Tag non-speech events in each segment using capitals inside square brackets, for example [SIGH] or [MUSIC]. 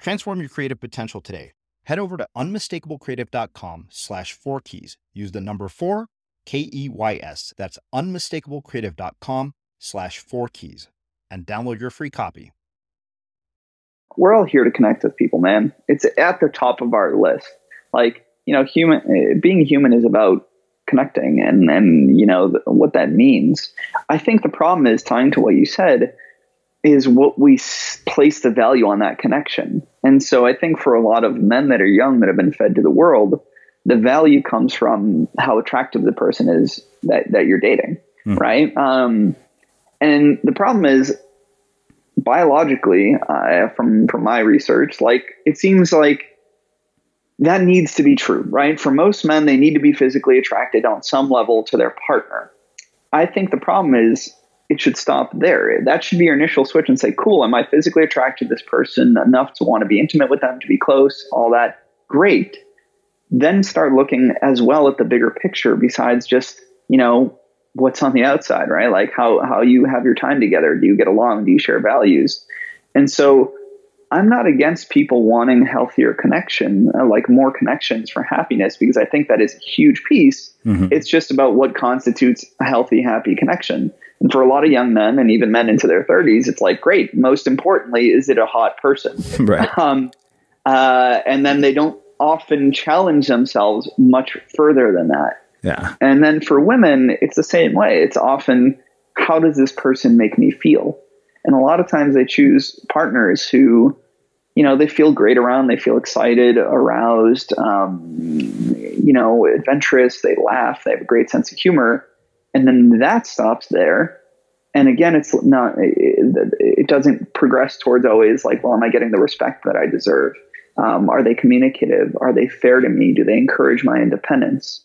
Transform your creative potential today. Head over to unmistakablecreative.com slash four keys. Use the number four, K E Y S. That's unmistakablecreative.com slash four keys and download your free copy. We're all here to connect with people, man. It's at the top of our list. Like, you know, human eh, being human is about connecting and and you know what that means. I think the problem is tying to what you said is what we place the value on that connection. And so I think for a lot of men that are young that have been fed to the world, the value comes from how attractive the person is that, that you're dating, mm. right? Um, and the problem is biologically, uh, from from my research, like it seems like that needs to be true, right? For most men, they need to be physically attracted on some level to their partner. I think the problem is it should stop there. That should be your initial switch and say, cool, am I physically attracted to this person enough to want to be intimate with them, to be close, all that? Great. Then start looking as well at the bigger picture besides just, you know, what's on the outside, right? Like how, how you have your time together. Do you get along? Do you share values? And so I'm not against people wanting healthier connection, uh, like more connections for happiness, because I think that is a huge piece. Mm-hmm. It's just about what constitutes a healthy, happy connection. And for a lot of young men and even men into their 30s, it's like, great. Most importantly, is it a hot person? [LAUGHS] Right. Um, uh, and then they don't often challenge themselves much further than that. Yeah. And then for women, it's the same way. It's often, how does this person make me feel? And a lot of times they choose partners who, you know, they feel great around, they feel excited, aroused, um, you know, adventurous, they laugh, they have a great sense of humor. And then that stops there. And again, it's not, it, doesn't progress towards always like, well, am I getting the respect that I deserve? Um, are they communicative? Are they fair to me? Do they encourage my independence?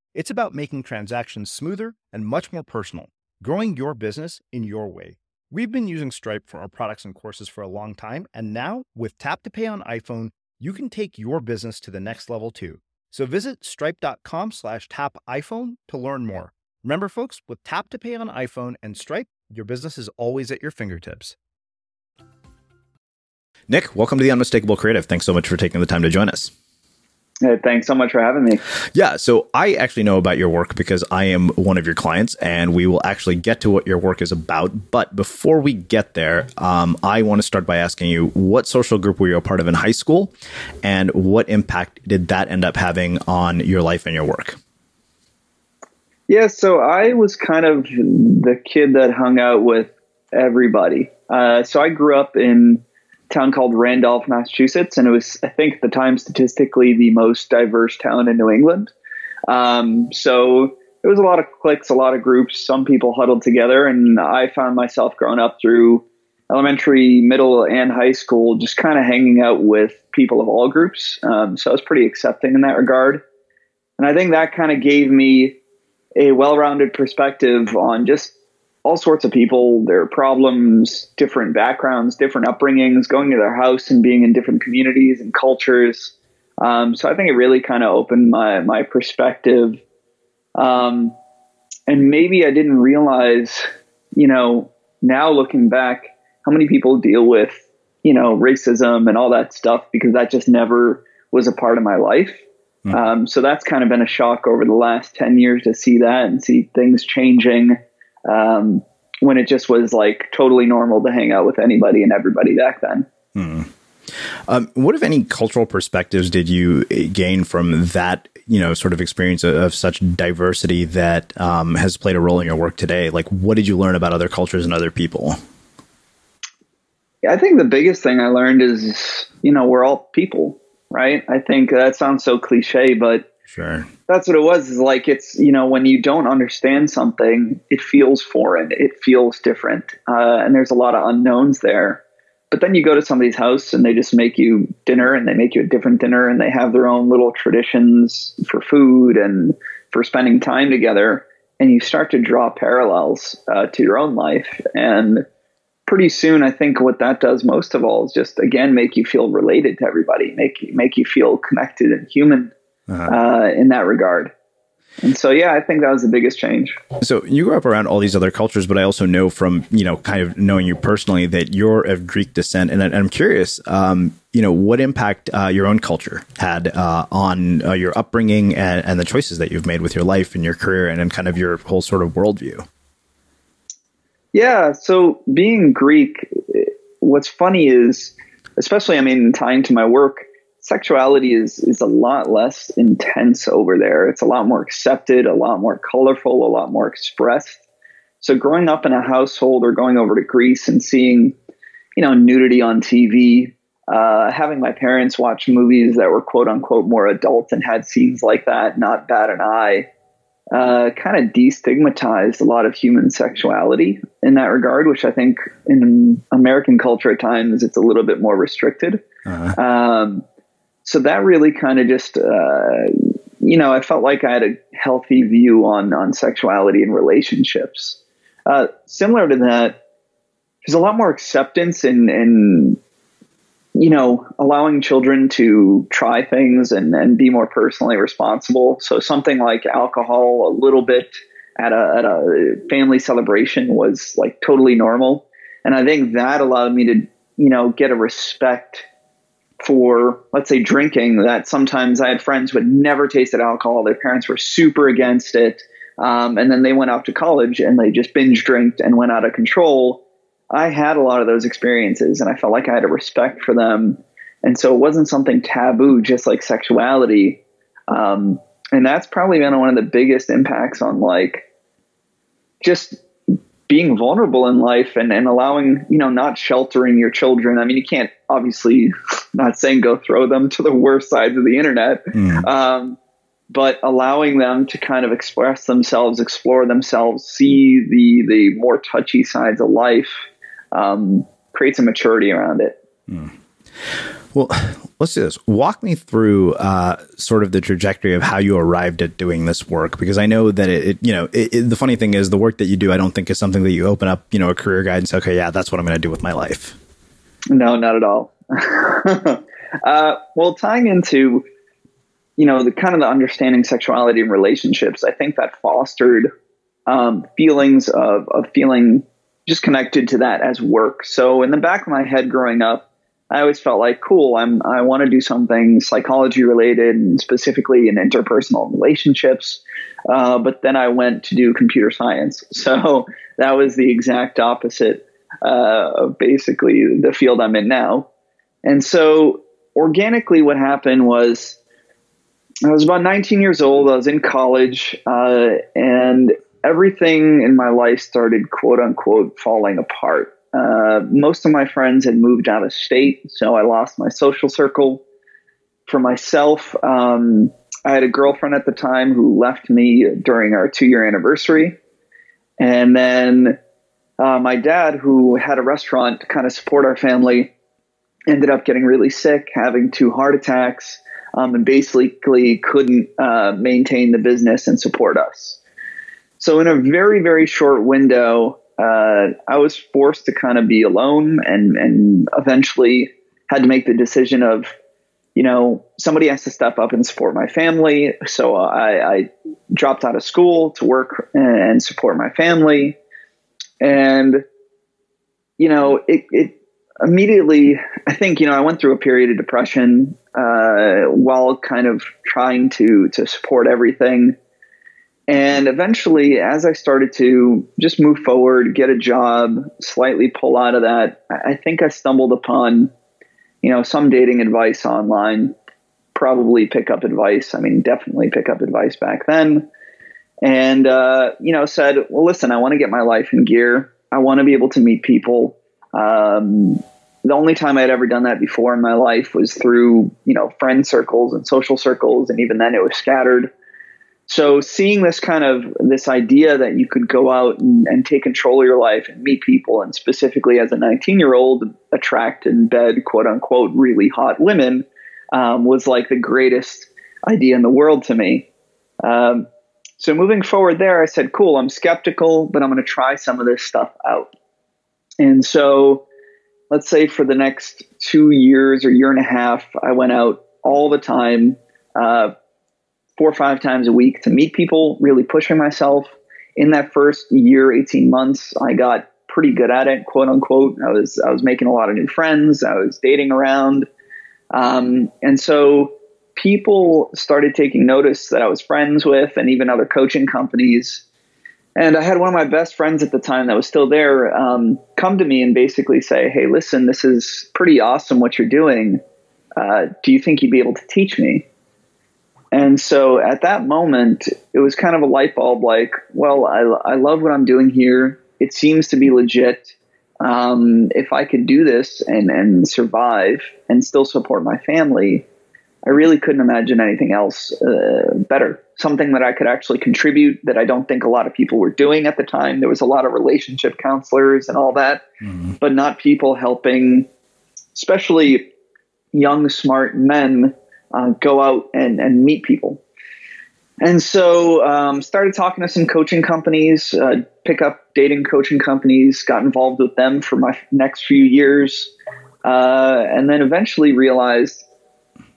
It's about making transactions smoother and much more personal, growing your business in your way. We've been using Stripe for our products and courses for a long time, and now with Tap to Pay on iPhone, you can take your business to the next level too. So visit stripe.com slash tap iPhone to learn more. Remember, folks, with Tap to Pay on iPhone and Stripe, your business is always at your fingertips. Nick, welcome to the Unmistakable Creative. Thanks so much for taking the time to join us. Hey, thanks so much for having me. Yeah, so I actually know about your work because I am one of your clients, and we will actually get to what your work is about. But before we get there, um, I want to start by asking you what social group were you a part of in high school, and what impact did that end up having on your life and your work? Yeah, so I was kind of the kid that hung out with everybody. Uh, so I grew up in town called Randolph, Massachusetts, and it was, I think, at the time statistically the most diverse town in New England. Um, so there was a lot of cliques, a lot of groups. Some people huddled together, and I found myself growing up through elementary, middle, and high school, just kind of hanging out with people of all groups. Um, so I was pretty accepting in that regard, and I think that kind of gave me a well-rounded perspective on just all sorts of people, their problems, different backgrounds, different upbringings, going to their house and being in different communities and cultures. Um, so I think it really kind of opened my my perspective. Um, and maybe I didn't realize, you know, now looking back, how many people deal with, you know, racism and all that stuff because that just never was a part of my life. Mm. Um, so that's kind of been a shock over the last 10 years to see that and see things changing um, when it just was like totally normal to hang out with anybody and everybody back then. Hmm. Um, what, if any, cultural perspectives did you gain from that, you know, sort of experience of, of such diversity that um, has played a role in your work today? Like, what did you learn about other cultures and other people? Yeah, I think the biggest thing I learned is, you know, we're all people, right? I think that sounds so cliche, but Sure. That's what it was. Is like it's you know when you don't understand something, it feels foreign. It feels different, uh, and there's a lot of unknowns there. But then you go to somebody's house and they just make you dinner, and they make you a different dinner, and they have their own little traditions for food and for spending time together, and you start to draw parallels uh, to your own life and pretty soon i think what that does most of all is just again make you feel related to everybody make make you feel connected and human uh-huh. uh, in that regard. And so, yeah, I think that was the biggest change. So you grew up around all these other cultures, but I also know from you know kind of knowing you personally that you're of Greek descent, and, I'm curious, um, you know, what impact uh, your own culture had uh, on uh, your upbringing and, and, the choices that you've made with your life and your career, and, and kind of your whole sort of worldview. Yeah. So being Greek, what's funny is, especially, I mean, tying to my work sexuality is is a lot less intense over there. It's a lot more accepted, a lot more colorful, a lot more expressed. So growing up in a household or going over to Greece and seeing, you know, nudity on TV, uh, having my parents watch movies that were quote unquote more adult and had scenes like that not bad an eye uh, kind of destigmatized a lot of human sexuality in that regard, which I think in American culture at times it's a little bit more restricted. Uh-huh. Um, so that really kind of just, uh, you know, I felt like I had a healthy view on on sexuality and relationships. Uh, similar to that, there's a lot more acceptance and you know, allowing children to try things and, and be more personally responsible. So something like alcohol, a little bit at a, at a family celebration was like totally normal. And I think that allowed me to, you know, get a respect for, let's say, drinking that sometimes I had friends who had never tasted alcohol. Their parents were super against it. Um, and then they went off to college and they just binge drinked and went out of control I had a lot of those experiences and I felt like I had a respect for them. And so it wasn't something taboo, just like sexuality. Um, and that's probably been one of the biggest impacts on like just being vulnerable in life and, and allowing, you know, not sheltering your children. I mean, you can't obviously not saying go throw them to the worst sides of the internet. Mm. Um, but allowing them to kind of express themselves, explore themselves, see the the more touchy sides of life, um, create some maturity around it. Mm. Well, let's do this. Walk me through uh, sort of the trajectory of how you arrived at doing this work, because I know that it, it you know, it, it, the funny thing is the work that you do, I don't think is something that you open up, you know, a career guide and say, okay, yeah, that's what I'm going to do with my life. No, not at all. [LAUGHS] uh, well, tying into, you know, the kind of the understanding sexuality and relationships, I think that fostered um, feelings of, of feeling just connected to that as work. So in the back of my head growing up, I always felt like, cool, I'm, I want to do something psychology related and specifically in interpersonal relationships. Uh, but then I went to do computer science. [LAUGHS] So that was the exact opposite uh, of basically the field I'm in now. And so organically, what happened was I was about 19 years old. I was in college, uh, and everything in my life started quote unquote falling apart. Uh, most of my friends had moved out of state, so I lost my social circle. For myself, um, I had a girlfriend at the time who left me during our two year anniversary. And then uh, my dad, who had a restaurant to kind of support our family, ended up getting really sick, having two heart attacks, um, and basically couldn't uh, maintain the business and support us. So in a very very short window, uh, I was forced to kind of be alone, and and eventually had to make the decision of, you know, somebody has to step up and support my family. So I, I dropped out of school to work and support my family, and you know it, it immediately i think you know i went through a period of depression uh, while kind of trying to to support everything and eventually, as I started to just move forward, get a job, slightly pull out of that, I think I stumbled upon, you know, some dating advice online. Probably pick up advice. I mean, definitely pick up advice back then. And, uh, you know, said, well, listen, I want to get my life in gear. I want to be able to meet people. Um, the only time I had ever done that before in my life was through, you know, friend circles and social circles. And even then it was scattered. So seeing this kind of this idea that you could go out and, and take control of your life and meet people, and specifically as a 19 year old, attract and bed quote unquote really hot women, um, was like the greatest idea in the world to me. Um, so moving forward there, I said, cool, I'm skeptical, but I'm going to try some of this stuff out. And so let's say for the next two years or year and a half, I went out all the time, uh, four or five times a week to meet people, really pushing myself. In that first year, 18 months, I got pretty good at it, quote unquote. I was I was making a lot of new friends. I was dating around, um, and so people started taking notice that I was friends with, and even other coaching companies. And I had one of my best friends at the time that was still there um, come to me and basically say, "Hey, listen, this is pretty awesome what you're doing. Uh, do you think you'd be able to teach me?" And so at that moment, it was kind of a light bulb like, well, I, I love what I'm doing here. It seems to be legit. um, if I could do this and, and survive and still support my family, I really couldn't imagine anything else uh, better. Something that I could actually contribute that I don't think a lot of people were doing at the time. There was a lot of relationship counselors and all that, mm-hmm. but not people helping, especially young, smart men, uh, go out and, and meet people. And so um, started talking to some coaching companies, uh, pick up dating coaching companies, got involved with them for my next few years, uh, and then eventually realized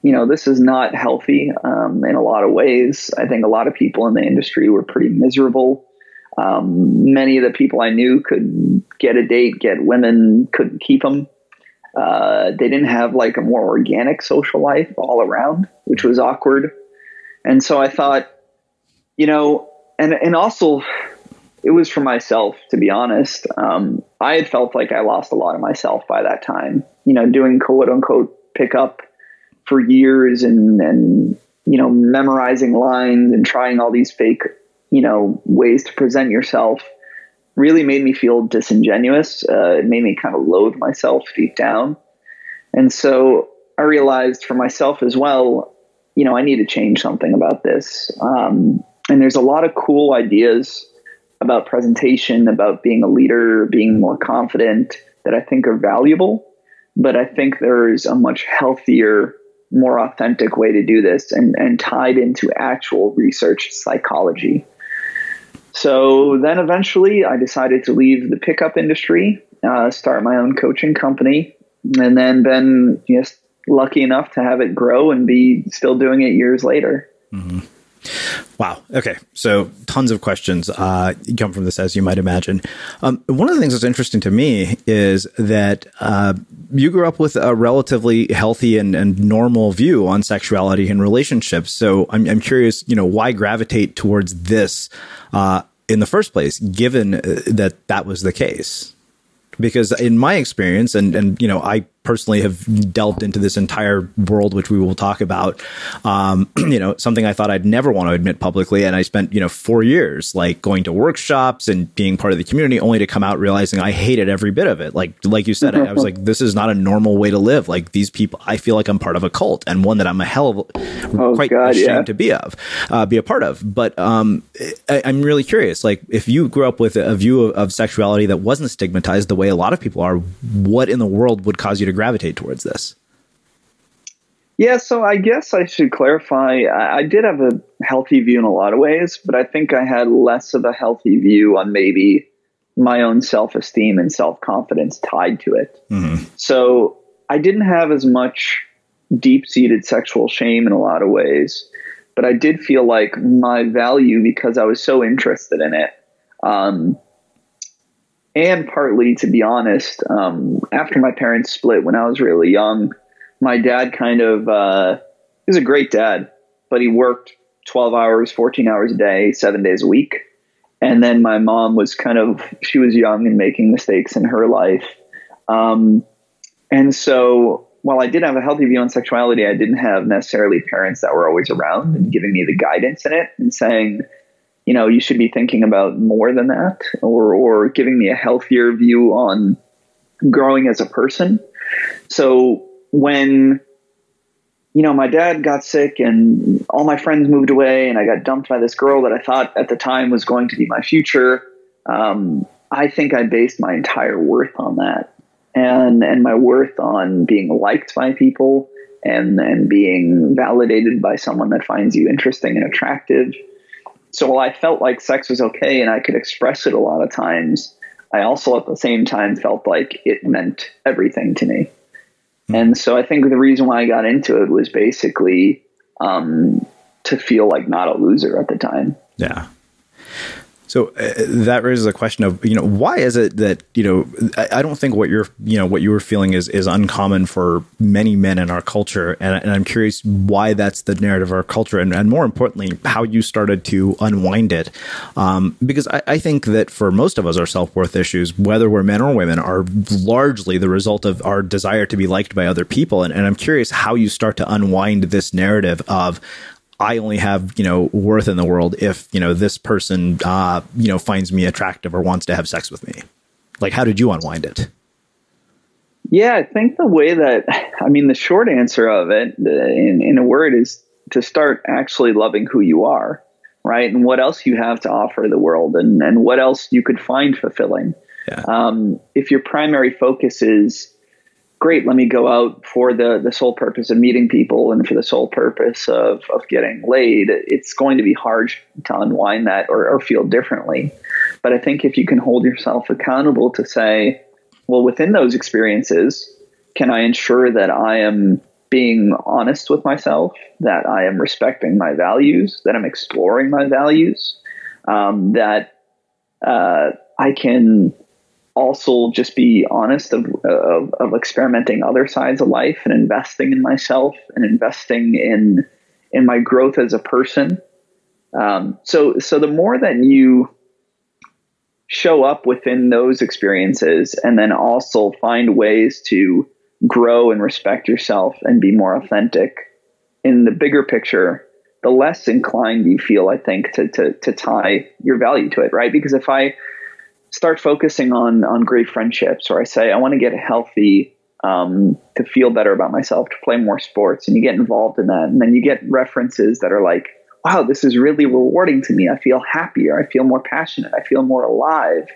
you know, this is not healthy um, in a lot of ways. I think a lot of people in the industry were pretty miserable. Um, many of the people I knew could get a date, get women, couldn't keep them. Uh, they didn't have like a more organic social life all around, which was awkward. And so I thought, you know, and and also it was for myself to be honest. Um, I had felt like I lost a lot of myself by that time. You know, doing quote unquote pickup for years and and you know memorizing lines and trying all these fake you know ways to present yourself really made me feel disingenuous. Uh, it made me kind of loathe myself deep down, and so I realized for myself as well. You know, I need to change something about this. Um, and there's a lot of cool ideas about presentation, about being a leader, being more confident that I think are valuable. But I think there's a much healthier more authentic way to do this and, and tied into actual research psychology. So then eventually I decided to leave the pickup industry, uh, start my own coaching company, and then been just lucky enough to have it grow and be still doing it years later. Mm-hmm. Wow. Okay. So tons of questions uh, come from this, as you might imagine. Um, one of the things that's interesting to me is that uh, you grew up with a relatively healthy and, and, normal view on sexuality and relationships. So I'm, I'm curious, you know, why gravitate towards this uh, in the first place, given uh, that that was the case? Because in my experience, and and you know, I personally have delved into this entire world, which we will talk about. Um, [CLEARS THROAT] you know, something I thought I'd never want to admit publicly, and I spent you know four years like going to workshops and being part of the community, only to come out realizing I hated every bit of it. Like like you said, I, I was like, this is not a normal way to live. Like these people, I feel like I'm part of a cult, and one that I'm a hell of oh, quite God, ashamed yeah. to be of, uh, be a part of. But um, I, am really curious, like if you grew up with a view of, of sexuality that wasn't stigmatized the way a lot of people are, what in the world would cause you to gravitate towards this? Yeah, so I guess I should clarify. I, I, did have a healthy view in a lot of ways, but I think I had less of a healthy view on maybe my own self esteem and self confidence tied to it. Mm-hmm. So I didn't have as much deep seated sexual shame in a lot of ways, but I did feel like my value because I was so interested in it. Um, and partly, to be honest, um, after my parents split when I was really young, my dad kind of uh, he was a great dad, but he worked 12 hours, 14 hours a day, seven days a week. And then my mom was kind of she was young and making mistakes in her life. Um, and so while I did have a healthy view on sexuality, I didn't have necessarily parents that were always around and giving me the guidance in it and saying, you know, you should be thinking about more than that or, or giving me a healthier view on growing as a person. So when, you know, my dad got sick and all my friends moved away and I got dumped by this girl that I thought at the time was going to be my future, um, I think I based my entire worth on that. And, and my worth on being liked by people and, and being validated by someone that finds you interesting and attractive so while I felt like sex was okay and I could express it a lot of times, I also at the same time felt like it meant everything to me. Mm-hmm. And so I think the reason why I got into it was basically um, to feel like not a loser at the time. Yeah. So uh, that raises a question of you know why is it that you know I, I, don't think what you're you know what you were feeling is is uncommon for many men in our culture. And, and I'm curious why that's the narrative of our culture and, and more importantly how you started to unwind it. Um, because I, I, think that for most of us our self worth issues whether we're men or women are largely the result of our desire to be liked by other people. And, and I'm curious how you start to unwind this narrative of I only have, you know, worth in the world if, you know, this person, uh, you know, finds me attractive or wants to have sex with me. Like, how did you unwind it? Yeah, I think the way that, I mean, the short answer of it in, in a word is to start actually loving who you are, right? And what else you have to offer the world and, and what else you could find fulfilling. Yeah. Um, if your primary focus is, great, let me go out for the, the sole purpose of meeting people and for the sole purpose of, of getting laid, it's going to be hard to unwind that or, or feel differently. But I think if you can hold yourself accountable to say, well, within those experiences, can I ensure that I am being honest with myself, that I am respecting my values, that I'm exploring my values, um, that uh, I can also just be honest of, of, of experimenting other sides of life and investing in myself and investing in in my growth as a person. Um, so so the more that you show up within those experiences and then also find ways to grow and respect yourself and be more authentic in the bigger picture the less inclined you feel i think to, to, to tie your value to it right because if i start focusing on on great friendships or i say i want to get healthy um, to feel better about myself to play more sports and you get involved in that and then you get references that are like wow, this is really rewarding to me. I feel happier. I feel more passionate. I feel more alive.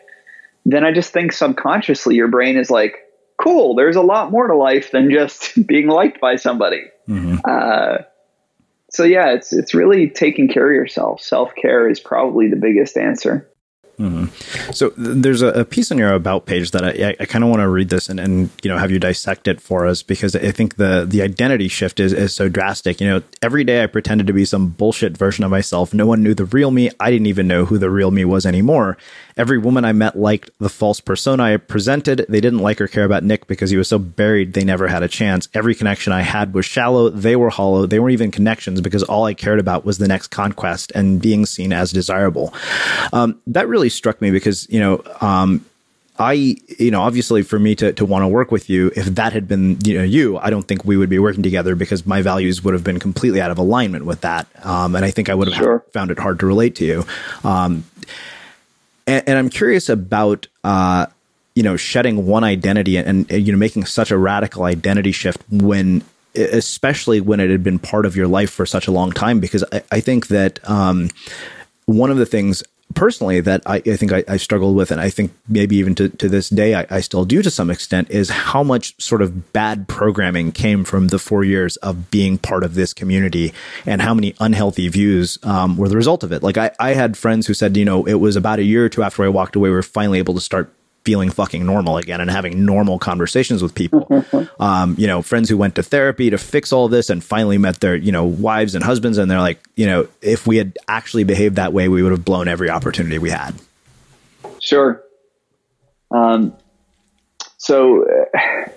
Then I just think subconsciously your brain is like, cool, there's a lot more to life than just [LAUGHS] being liked by somebody. Mm-hmm. Uh, so yeah, it's it's really taking care of yourself. Self care is probably the biggest answer. Mm-hmm. So there's a, a, piece on your about page that I, I kind of want to read this and, and you know have you dissect it for us because I think the the identity shift is, is so drastic. You know, every day I pretended to be some bullshit version of myself. No one knew the real me. I didn't even know who the real me was anymore. Every woman I met liked the false persona I presented. They didn't like or care about Nick because he was so buried they never had a chance. Every connection I had was shallow. They were hollow. They weren't even connections because all I cared about was the next conquest and being seen as desirable. Um, that really struck me because you know um, I, you know, obviously for me to, to want to work with you, if that had been, you know, you, I don't think we would be working together because my values would have been completely out of alignment with that. Um, and I think I would have sure. found it hard to relate to you. Um, and, and, I'm curious about, uh, you know, shedding one identity and, and, you know, making such a radical identity shift when, especially when it had been part of your life for such a long time, because I, I think that, um, one of the things personally that I, I think I, I, struggled with, and I think maybe even to, to this day I, I, still do to some extent, is how much sort of bad programming came from the four years of being part of this community and how many unhealthy views um, were the result of it. Like I, I had friends who said, you know, it was about a year or two after I walked away, we were finally able to start feeling fucking normal again and having normal conversations with people. [LAUGHS] um, you know, friends who went to therapy to fix all this and finally met their, you know, wives and husbands. And they're like, you know, if we had actually behaved that way, we would have blown every opportunity we had. Sure. Um, so uh,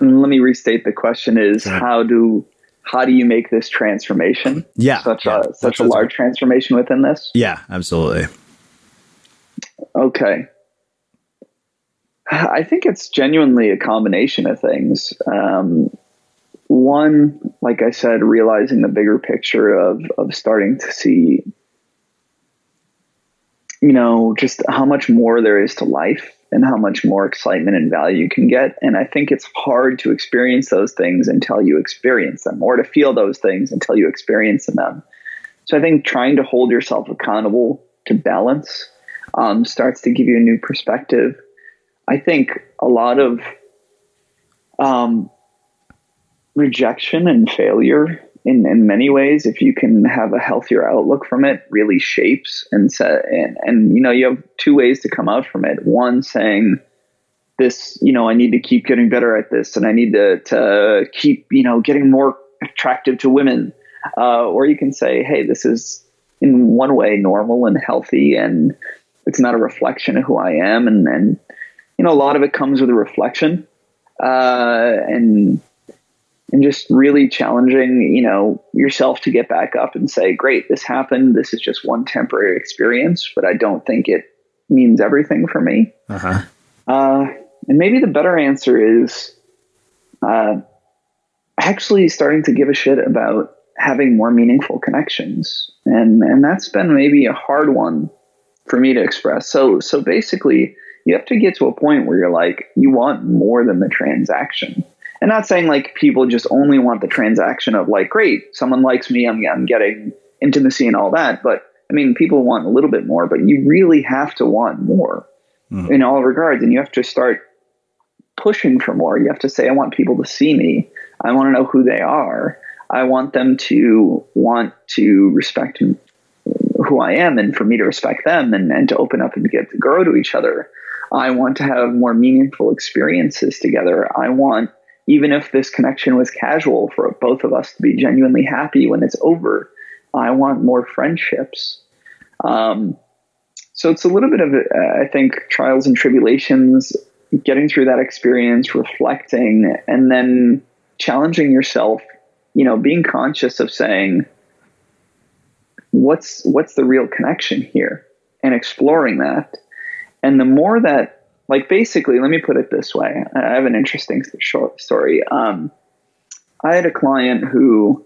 let me restate the question is how do, how do you make this transformation? Yeah. Such yeah, a, such a large transformation within this? Yeah, absolutely. Okay. I think it's genuinely a combination of things. Um, one, like I said, realizing the bigger picture of of starting to see, you know, just how much more there is to life and how much more excitement and value you can get. And I think it's hard to experience those things until you experience them, or to feel those things until you experience them. So I think trying to hold yourself accountable to balance um, starts to give you a new perspective I think a lot of um, rejection and failure in, in many ways, if you can have a healthier outlook from it, really shapes and set and, and you know, you have two ways to come out from it. One saying this, you know, I need to keep getting better at this and I need to, to keep, you know, getting more attractive to women. Uh, or you can say, hey, this is in one way normal and healthy and it's not a reflection of who I am and, and you know, a lot of it comes with a reflection, uh, and and just really challenging, you know, yourself to get back up and say, "Great, this happened. This is just one temporary experience, but I don't think it means everything for me." Uh-huh. Uh, and maybe the better answer is uh, actually starting to give a shit about having more meaningful connections, and and that's been maybe a hard one for me to express. So so basically you have to get to a point where you're like, you want more than the transaction. And not saying like people just only want the transaction of like, great, someone likes me, I'm, I'm getting intimacy and all that. But I mean, people want a little bit more, but you really have to want more mm-hmm. in all regards. And you have to start pushing for more. You have to say, I want people to see me. I want to know who they are. I want them to want to respect who I am and for me to respect them and, and to open up and get to grow to each other. I want to have more meaningful experiences together. I want, even if this connection was casual, for both of us to be genuinely happy when it's over. I want more friendships. Um, so it's a little bit of, uh, I think, trials and tribulations, getting through that experience, reflecting, and then challenging yourself. You know, being conscious of saying, what's what's the real connection here, and exploring that. And the more that, like, basically, let me put it this way: I have an interesting short story. Um, I had a client who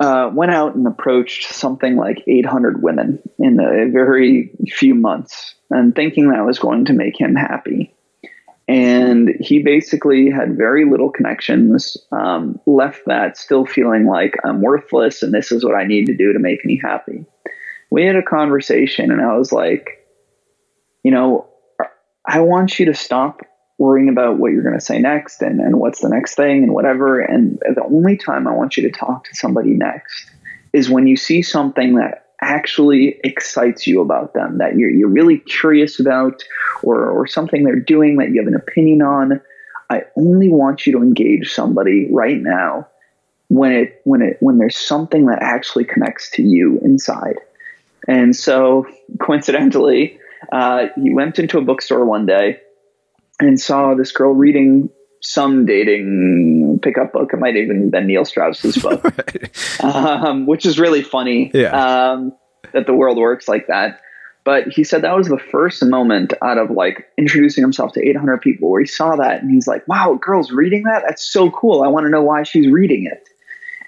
uh, went out and approached something like 800 women in a very few months and thinking that was going to make him happy. And he basically had very little connections, um, left that still feeling like I'm worthless and this is what I need to do to make me happy. We had a conversation and I was like, you know, I want you to stop worrying about what you're going to say next and, and what's the next thing and whatever. And the only time I want you to talk to somebody next is when you see something that actually excites you about them, that you're, you're really curious about, or, or something they're doing that you have an opinion on. I only want you to engage somebody right now when it when it when there's something that actually connects to you inside. And so coincidentally, uh, he went into a bookstore one day and saw this girl reading some dating pickup book. It might even been Neil Strauss's [LAUGHS] book, right. um, which is really funny yeah. um, that the world works like that. But he said that was the first moment out of like introducing himself to 800 people where he saw that and he's like, wow, girl's reading that? That's so cool. I want to know why she's reading it.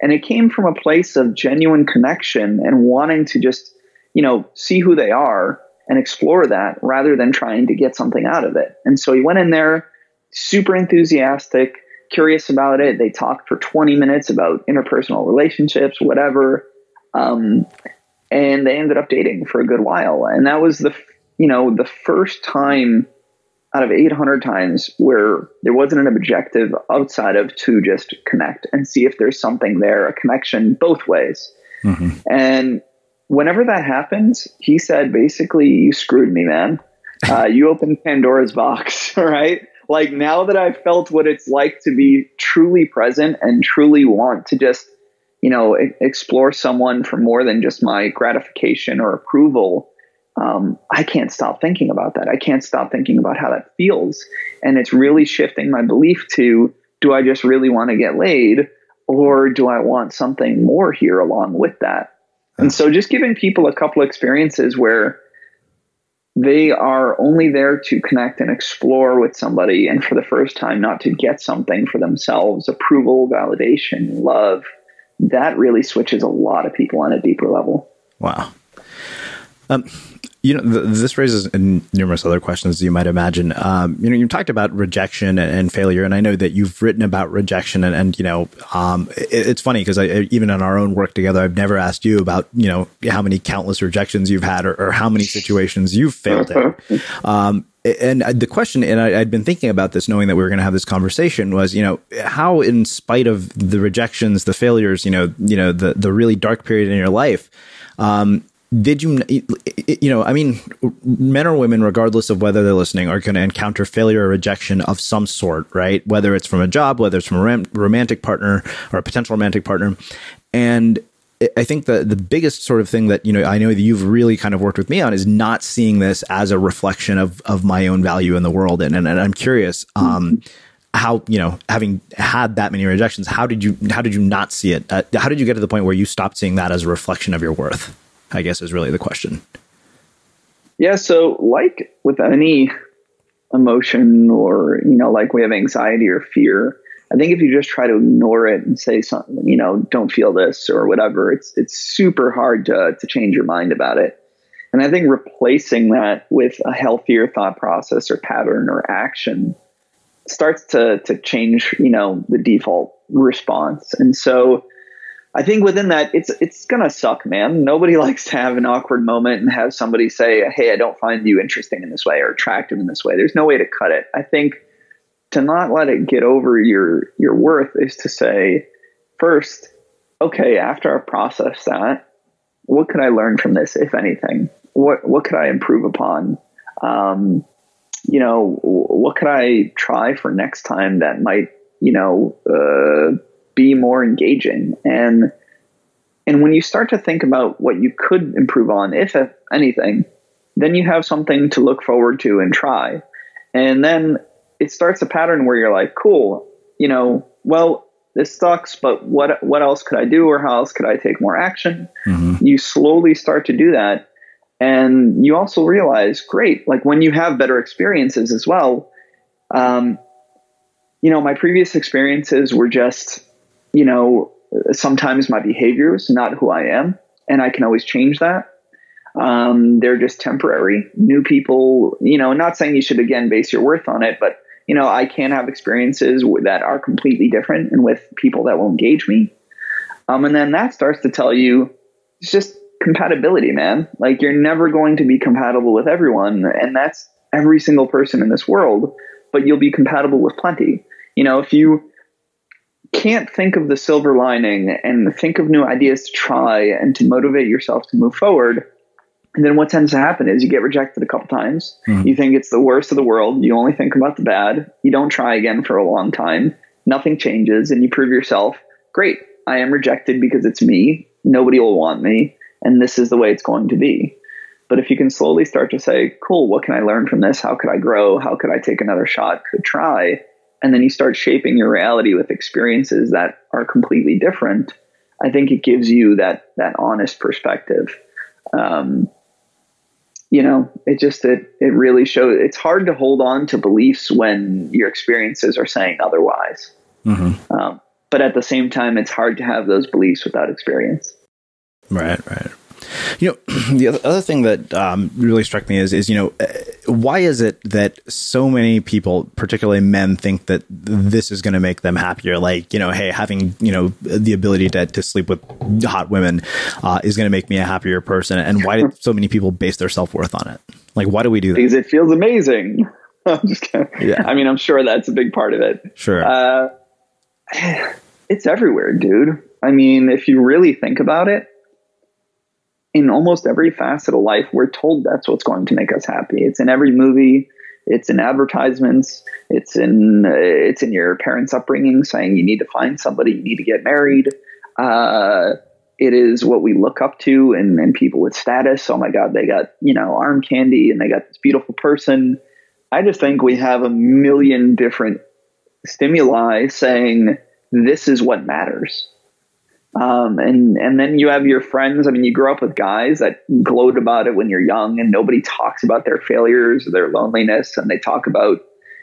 And it came from a place of genuine connection and wanting to just, you know, see who they are and explore that rather than trying to get something out of it. And so he went in there super enthusiastic, curious about it. They talked for 20 minutes about interpersonal relationships, whatever. Um, and they ended up dating for a good while. And that was the, you know, the first time out of 800 times where there wasn't an objective outside of to just connect and see if there's something there, a connection both ways. Mm-hmm. And whenever that happens, he said, basically, you screwed me, man. Uh, you opened Pandora's box, [LAUGHS] right? Like now that I've felt what it's like to be truly present and truly want to just, you know, explore someone for more than just my gratification or approval, um, I can't stop thinking about that. I can't stop thinking about how that feels. And it's really shifting my belief to do I just really want to get laid or do I want something more here along with that? And so just giving people a couple experiences where they are only there to connect and explore with somebody and for the first time not to get something for themselves approval validation love that really switches a lot of people on a deeper level. Wow. Um, you know, th- this raises numerous other questions you might imagine. Um, you know, you talked about rejection and, and, failure, and I know that you've written about rejection, and, and you know, um, it, it's funny because even in our own work together, I've never asked you about you know how many countless rejections you've had or, or how many situations you've failed in. Um, and the question, and I, had been thinking about this, knowing that we were going to have this conversation, was you know how, in spite of the rejections, the failures, you know, you know, the the really dark period in your life, um, did you you know i mean men or women regardless of whether they're listening are going to encounter failure or rejection of some sort right whether it's from a job whether it's from a romantic partner or a potential romantic partner and I think the the biggest sort of thing that you know I know that you've really kind of worked with me on is not seeing this as a reflection of of my own value in the world, and and, and I'm curious um, how you know having had that many rejections, how did you how did you not see it? Uh, how did you get to the point where you stopped seeing that as a reflection of your worth? I guess is really the question. Yeah. So, like with any emotion or, you know, like we have anxiety or fear, I think if you just try to ignore it and say something, you know, don't feel this or whatever, it's, it's super hard to, to change your mind about it. And I think replacing that with a healthier thought process or pattern or action starts to to change, you know, the default response. And so I think within that, it's it's gonna suck, man. Nobody [LAUGHS] likes to have an awkward moment and have somebody say, "Hey, I don't find you interesting in this way or attractive in this way." There's no way to cut it. I think to not let it get over your your worth is to say, first, okay, after I process that, what could I learn from this, if anything? What what could I improve upon? Um, you know, what could I try for next time that might, you know, uh, be more engaging? And and when you start to think about what you could improve on, if anything, then you have something to look forward to and try. And then it starts a pattern where you're like, cool, you know, well, this sucks, but what what else could I do or how else could I take more action? Mm-hmm. You slowly start to do that. And you also realize, great, like when you have better experiences as well, um, you know, my previous experiences were just, you know, sometimes my behavior is not who I am. And I can always change that. Um, they're just temporary. New people, you know, not saying you should again base your worth on it, but you know, I can have experiences that are completely different and with people that will engage me. Um, and then that starts to tell you it's just compatibility, man. Like you're never going to be compatible with everyone, and that's every single person in this world, but you'll be compatible with plenty. You know, if you can't think of the silver lining and think of new ideas to try and to motivate yourself to move forward, and then what tends to happen is you get rejected a couple times. Mm-hmm. You think it's the worst of the world. You only think about the bad. You don't try again for a long time. Nothing changes, and you prove yourself great. I am rejected because it's me. Nobody will want me and this is the way it's going to be. But if you can slowly start to say, cool, what can I learn from this? How could I grow? How could I take another shot? Could try. And then you start shaping your reality with experiences that are completely different. I think it gives you that that honest perspective. Um, you know, it just it it really shows. It's hard to hold on to beliefs when your experiences are saying otherwise. Mm-hmm. Um, but at the same time, it's hard to have those beliefs without experience. Right, right. You know, [CLEARS THROAT] the other thing that um, really struck me is, is you know, uh, why is it that so many people, particularly men, think that this is going to make them happier? Like, you know, hey, having you know the ability to, to sleep with hot women uh, is going to make me a happier person. And why do so many people base their self worth on it? Like, why do we do that? Because it feels amazing. [LAUGHS] I'm just kidding. Yeah. I mean, I'm sure that's a big part of it. Sure. Uh, [SIGHS] it's everywhere, dude. I mean, if you really think about it in almost every facet of life, we're told that's what's going to make us happy. It's in every movie. It's in advertisements. It's in it's in your parents' upbringing, saying you need to find somebody, you need to get married. Uh, it is what we look up to, and, and people with status. Oh my God, they got you know arm candy, and they got this beautiful person. I just think we have a million different stimuli saying this is what matters. Um, and and then you have your friends. I mean, you grow up with guys that gloat about it when you're young, and nobody talks about their failures or their loneliness, and they talk about,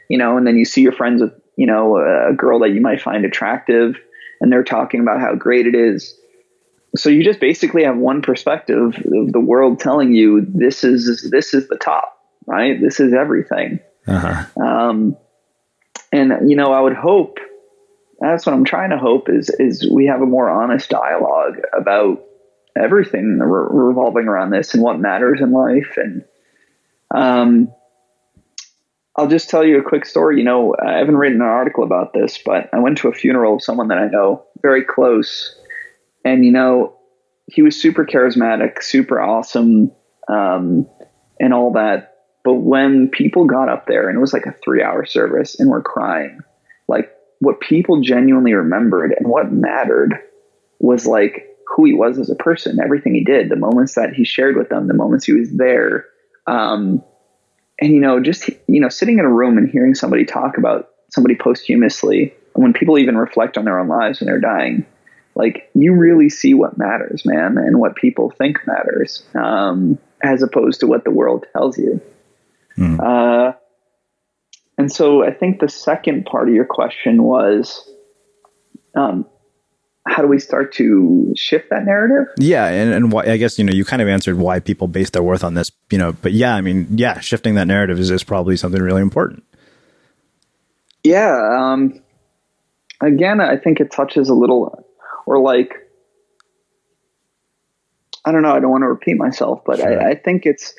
you know. And then you see your friends with, you know, a girl that you might find attractive, and they're talking about how great it is. So you just basically have one perspective of the world telling you this is this is the top, right? This is everything. Uh-huh. Um, and you know, I would hope that's what I'm trying to hope is is we have a more honest dialogue about everything re- revolving around this and what matters in life. And um, I'll just tell you a quick story. You know, I haven't written an article about this, but I went to a funeral of someone that I know very close, and you know, he was super charismatic, super awesome, um, and all that. But when people got up there, and it was like a three-hour service, and we're crying, what people genuinely remembered and what mattered was like who he was as a person, everything he did, the moments that he shared with them, the moments he was there. Um, and, you know, just, you know, sitting in a room and hearing somebody talk about somebody posthumously, when people even reflect on their own lives when they're dying, like you really see what matters, man, and what people think matters, um, as opposed to what the world tells you. Mm. Uh, and so I think the second part of your question was um, how do we start to shift that narrative? Yeah, and and why, I guess you know you kind of answered why people base their worth on this, you know. But yeah, I mean, yeah, shifting that narrative is, is probably something really important. Yeah. Um, again, I think it touches a little, or like, I don't know. I don't want to repeat myself, but sure. I, I think it's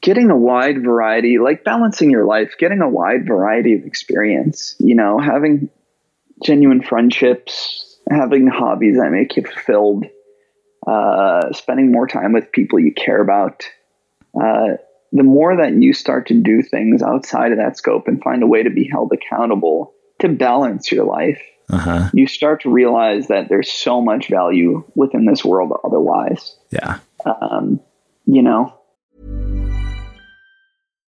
getting a wide variety, like balancing your life, getting a wide variety of experience. You know, having genuine friendships, having hobbies that make you fulfilled, uh, spending more time with people you care about. Uh, the more that you start to do things outside of that scope and find a way to be held accountable to balance your life, uh-huh. you start to realize that there's so much value within this world otherwise. Yeah. Um, you know,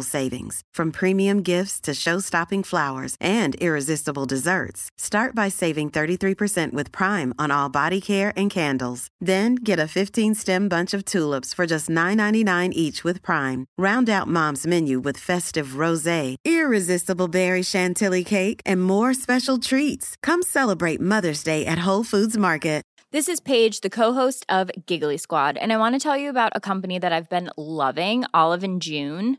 savings. From premium gifts to show-stopping flowers and irresistible desserts. Start by saving 33% with Prime on all body care and candles. Then get a 15-stem bunch of tulips for just $9.99 each with Prime. Round out Mom's menu with festive rosé, irresistible berry chantilly cake, and more special treats. Come celebrate Mother's Day at Whole Foods Market. This is Paige, the co-host of Giggly Squad, and I want to tell you about a company that I've been loving, Olive and June.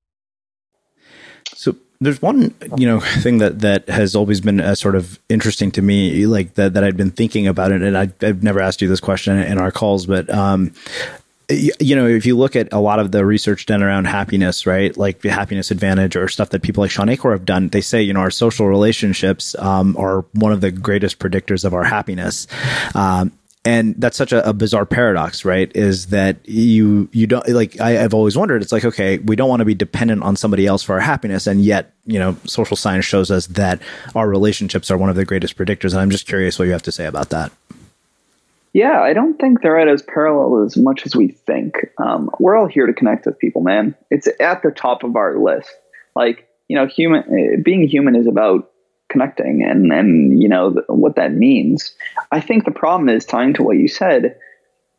So there's one, you know, thing that that has always been a sort of interesting to me, like that that I'd been thinking about it, and I, have never asked you this question in our calls, but um, you know, if you look at a lot of the research done around happiness, right, like the happiness advantage or stuff that people like Shawn Achor have done, they say, you know, our social relationships um, are one of the greatest predictors of our happiness. Um, and that's such a, a, bizarre paradox right is that you you don't like I, have always wondered it's like okay we don't want to be dependent on somebody else for our happiness and yet you know social science shows us that our relationships are one of the greatest predictors and i'm just curious what you have to say about that. Yeah i don't think they're at as parallel as much as we think. Um, we're all here to connect with people man. It's at the top of our list. Like you know human being human is about connecting and and you know th- what that means. I think the problem is tying to what you said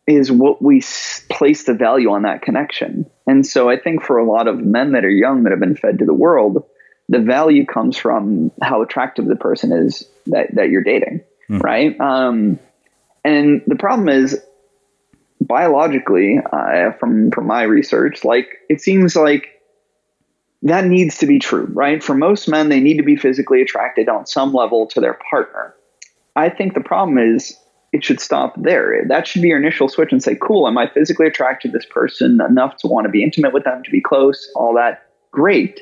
is what we s- place the value on that connection. And so I think for a lot of men that are young that have been fed to the world, the value comes from how attractive the person is that that you're dating, mm-hmm. right? Um, and the problem is biologically, uh, from from my research, like it seems like that needs to be true, right? For most men, they need to be physically attracted on some level to their partner. I think the problem is it should stop there. That should be your initial switch and say, cool, am I physically attracted to this person enough to want to be intimate with them, to be close, all that? Great.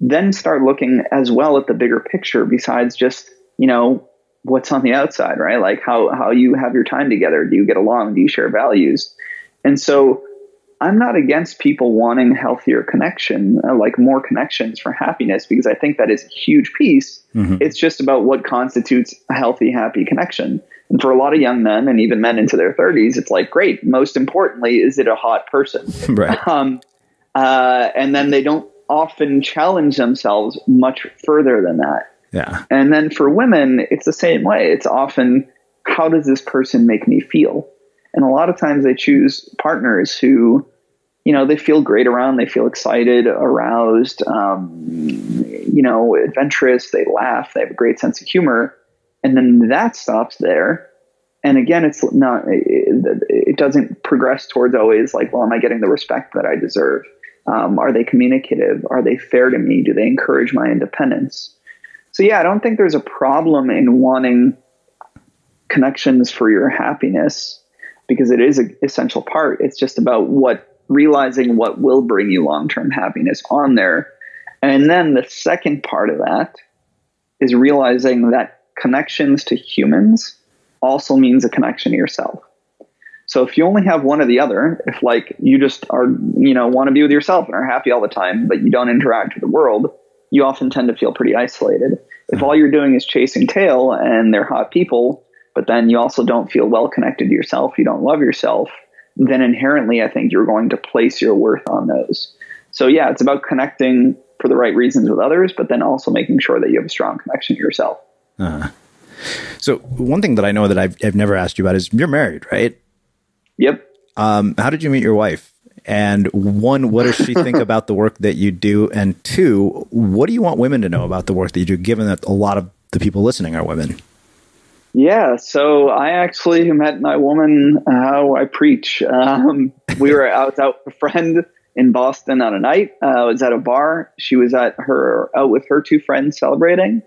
Then start looking as well at the bigger picture besides just, you know, what's on the outside, right? Like how, how you have your time together. Do you get along? Do you share values? And so I'm not against people wanting healthier connection, uh, like more connections for happiness, because I think that is a huge piece. Mm-hmm. It's just about what constitutes a healthy, happy connection. And for a lot of young men and even men into their 30s, it's like, great. Most importantly, is it a hot person? [LAUGHS] Right. Um, uh, and then they don't often challenge themselves much further than that. Yeah. And then for women, it's the same way. It's often, how does this person make me feel? And a lot of times they choose partners who, you know, they feel great around, they feel excited, aroused, um, you know, adventurous, they laugh, they have a great sense of humor. And then that stops there. And again, it's not, it, it doesn't progress towards always like, well, am I getting the respect that I deserve? Um, are they communicative? Are they fair to me? Do they encourage my independence? So, yeah, I don't think there's a problem in wanting connections for your happiness because it is an essential part. It's just about what realizing what will bring you long term happiness on there. And then the second part of that is realizing that connections to humans also means a connection to yourself. So if you only have one or the other, if like you just are, you know, want to be with yourself and are happy all the time, but you don't interact with the world, you often tend to feel pretty isolated. If mm-hmm. all you're doing is chasing tail and they're hot people, but then you also don't feel well connected to yourself, you don't love yourself, then inherently I think you're going to place your worth on those. So yeah, it's about connecting for the right reasons with others, but then also making sure that you have a strong connection to yourself. Uh, so one thing that I know that I've, I've never asked you about is you're married, right? Yep. Um, how did you meet your wife? And one, what does she think [LAUGHS] about the work that you do? And two, what do you want women to know about the work that you do, given that a lot of the people listening are women? Yeah, so I actually met my woman how I preach. Um, we were out out with a friend in Boston on a night. Uh, I was at a bar. She was at her out with her two friends celebrating,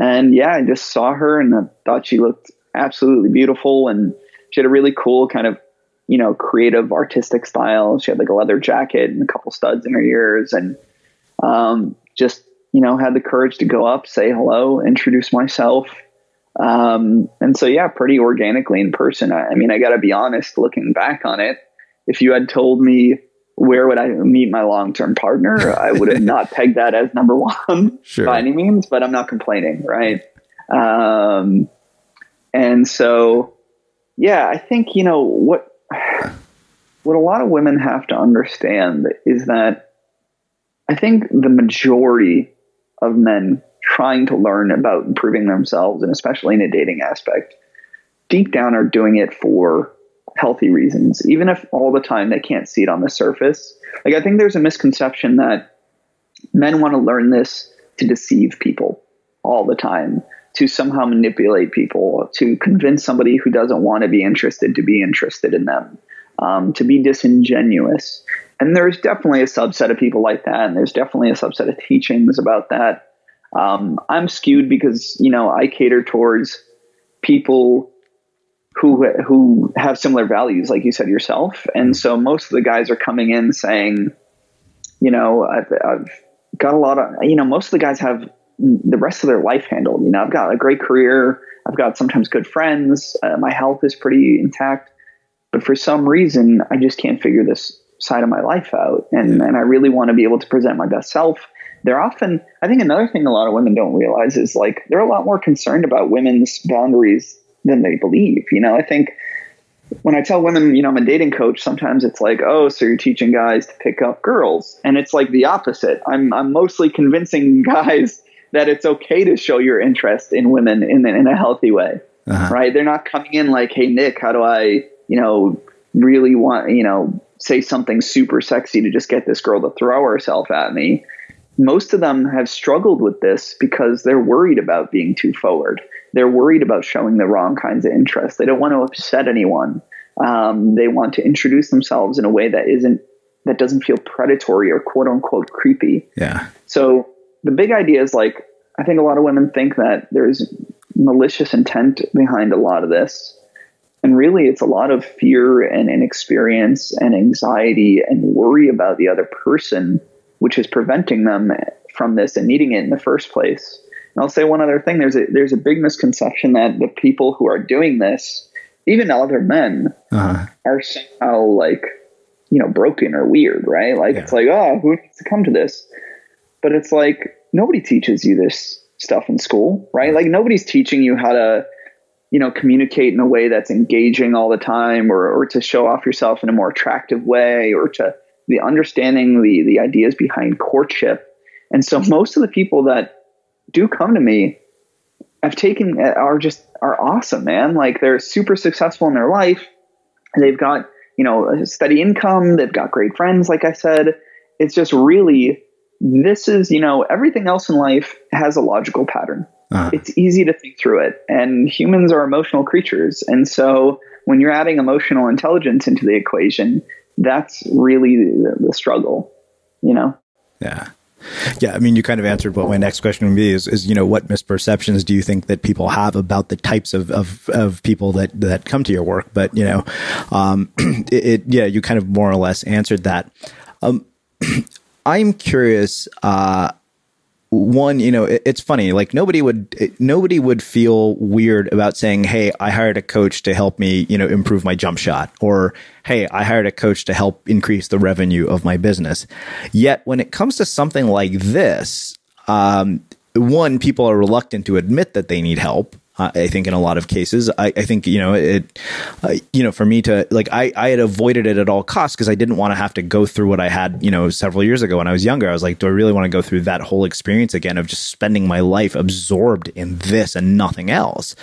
and yeah, I just saw her and I thought she looked absolutely beautiful, and she had a really cool kind of you know creative artistic style. She had like a leather jacket and a couple studs in her ears, and um, just you know had the courage to go up, say hello, introduce myself um, and so, yeah, pretty organically in person. I, I mean, I got to be honest, looking back on it, if you had told me where would I meet my long term partner, I would have not [LAUGHS] pegged that as number one sure. by any means, but I'm not complaining, right? Um, and so, yeah, I think, you know, what, what a lot of women have to understand is that I think the majority of men trying to learn about improving themselves, and especially in a dating aspect, deep down are doing it for healthy reasons, even if all the time they can't see it on the surface. Like, I think there's a misconception that men want to learn this to deceive people all the time, to somehow manipulate people, to convince somebody who doesn't want to be interested to be interested in them, um, to be disingenuous. And there's definitely a subset of people like that, and there's definitely a subset of teachings about that. Um, I'm skewed because you know I cater towards people who who have similar values, like you said yourself, and so most of the guys are coming in saying, you know, I've, I've got a lot of, you know, most of the guys have the rest of their life handled. You know, I've got a great career. I've got sometimes good friends. Uh, my health is pretty intact, but for some reason, I just can't figure this side of my life out. And and I really want to be able to present my best self. They're often, I think, another thing a lot of women don't realize is like they're a lot more concerned about women's boundaries than they believe. You know, I think when I tell women, you know, I'm a dating coach, sometimes it's like, oh, so you're teaching guys to pick up girls. And it's like the opposite. I'm, I'm mostly convincing [LAUGHS] guys that it's okay to show your interest in women in, in a healthy way, uh-huh. right? They're not coming in like, hey, Nick, how do I, you know, really want, you know, say something super sexy to just get this girl to throw herself at me. Most of them have struggled with this because they're worried about being too forward they're worried about showing the wrong kinds of interest. They don't want to upset anyone. Um, they want to introduce themselves in a way that isn't that doesn't feel predatory or quote unquote creepy. Yeah. So the big idea is like I think a lot of women think that there's malicious intent behind a lot of this. And really, it's a lot of fear and inexperience and anxiety and worry about the other person, which is preventing them from this and needing it in the first place. And I'll say one other thing. There's a there's a big misconception that the people who are doing this, even other men, uh-huh. are somehow like, you know, broken or weird, right? Like yeah. it's like, oh, who needs to come to this? But it's like nobody teaches you this stuff in school, right? Like nobody's teaching you how to, you know, communicate in a way that's engaging all the time or or to show off yourself in a more attractive way or to the understanding the the ideas behind courtship. And so most of the people that do come to me have taken are just are awesome, man. Like they're super successful in their life. They've got, you know, a steady income, they've got great friends, like I said. It's just really this is, you know, everything else in life has a logical pattern. Uh-huh. It's easy to think through it. And humans are emotional creatures. And so when you're adding emotional intelligence into the equation, that's really the, the struggle, you know? Yeah. Yeah, I mean, you kind of answered what my next question would be: is, is you know what misperceptions do you think that people have about the types of of, of people that that come to your work? But you know, um, [CLEARS THROAT] it, it, yeah, you kind of more or less answered that. Um, [CLEARS THROAT] I'm curious. Uh, one, you know, it, it's funny. Like nobody would, nobody would feel weird about saying, "Hey, I hired a coach to help me, you know, improve my jump shot," or "Hey, I hired a coach to help increase the revenue of my business." Yet, when it comes to something like this, um, one, people are reluctant to admit that they need help I think in a lot of cases, I, I think you know it. Uh, you know, for me to like, I I had avoided it at all costs because I didn't want to have to go through what I had you know several years ago when I was younger. I was like, do I really want to go through that whole experience again of just spending my life absorbed in this and nothing else?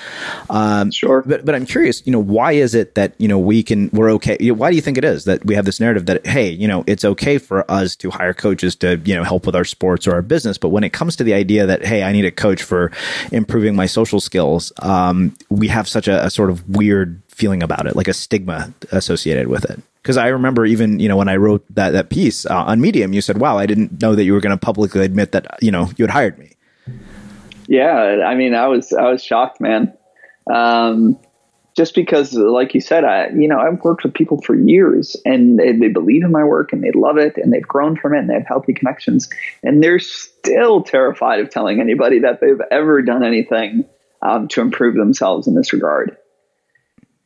Um, sure. But but I'm curious, you know, why is it that you know we can we're okay? Why do you think it is that we have this narrative that hey, you know, it's okay for us to hire coaches to you know help with our sports or our business, but when it comes to the idea that hey, I need a coach for improving my social skills um, we have such a, a, sort of weird feeling about it, like a stigma associated with it. Because I remember even you know when I wrote that that piece uh, on Medium, you said, "Wow, I didn't know that you were going to publicly admit that you know you had hired me." Yeah, I mean, I was I was shocked, man. Um, just because, like you said, I you know I've worked with people for years, and they, they believe in my work, and they love it, and they've grown from it, and they have healthy connections, and they're still terrified of telling anybody that they've ever done anything um, to improve themselves in this regard.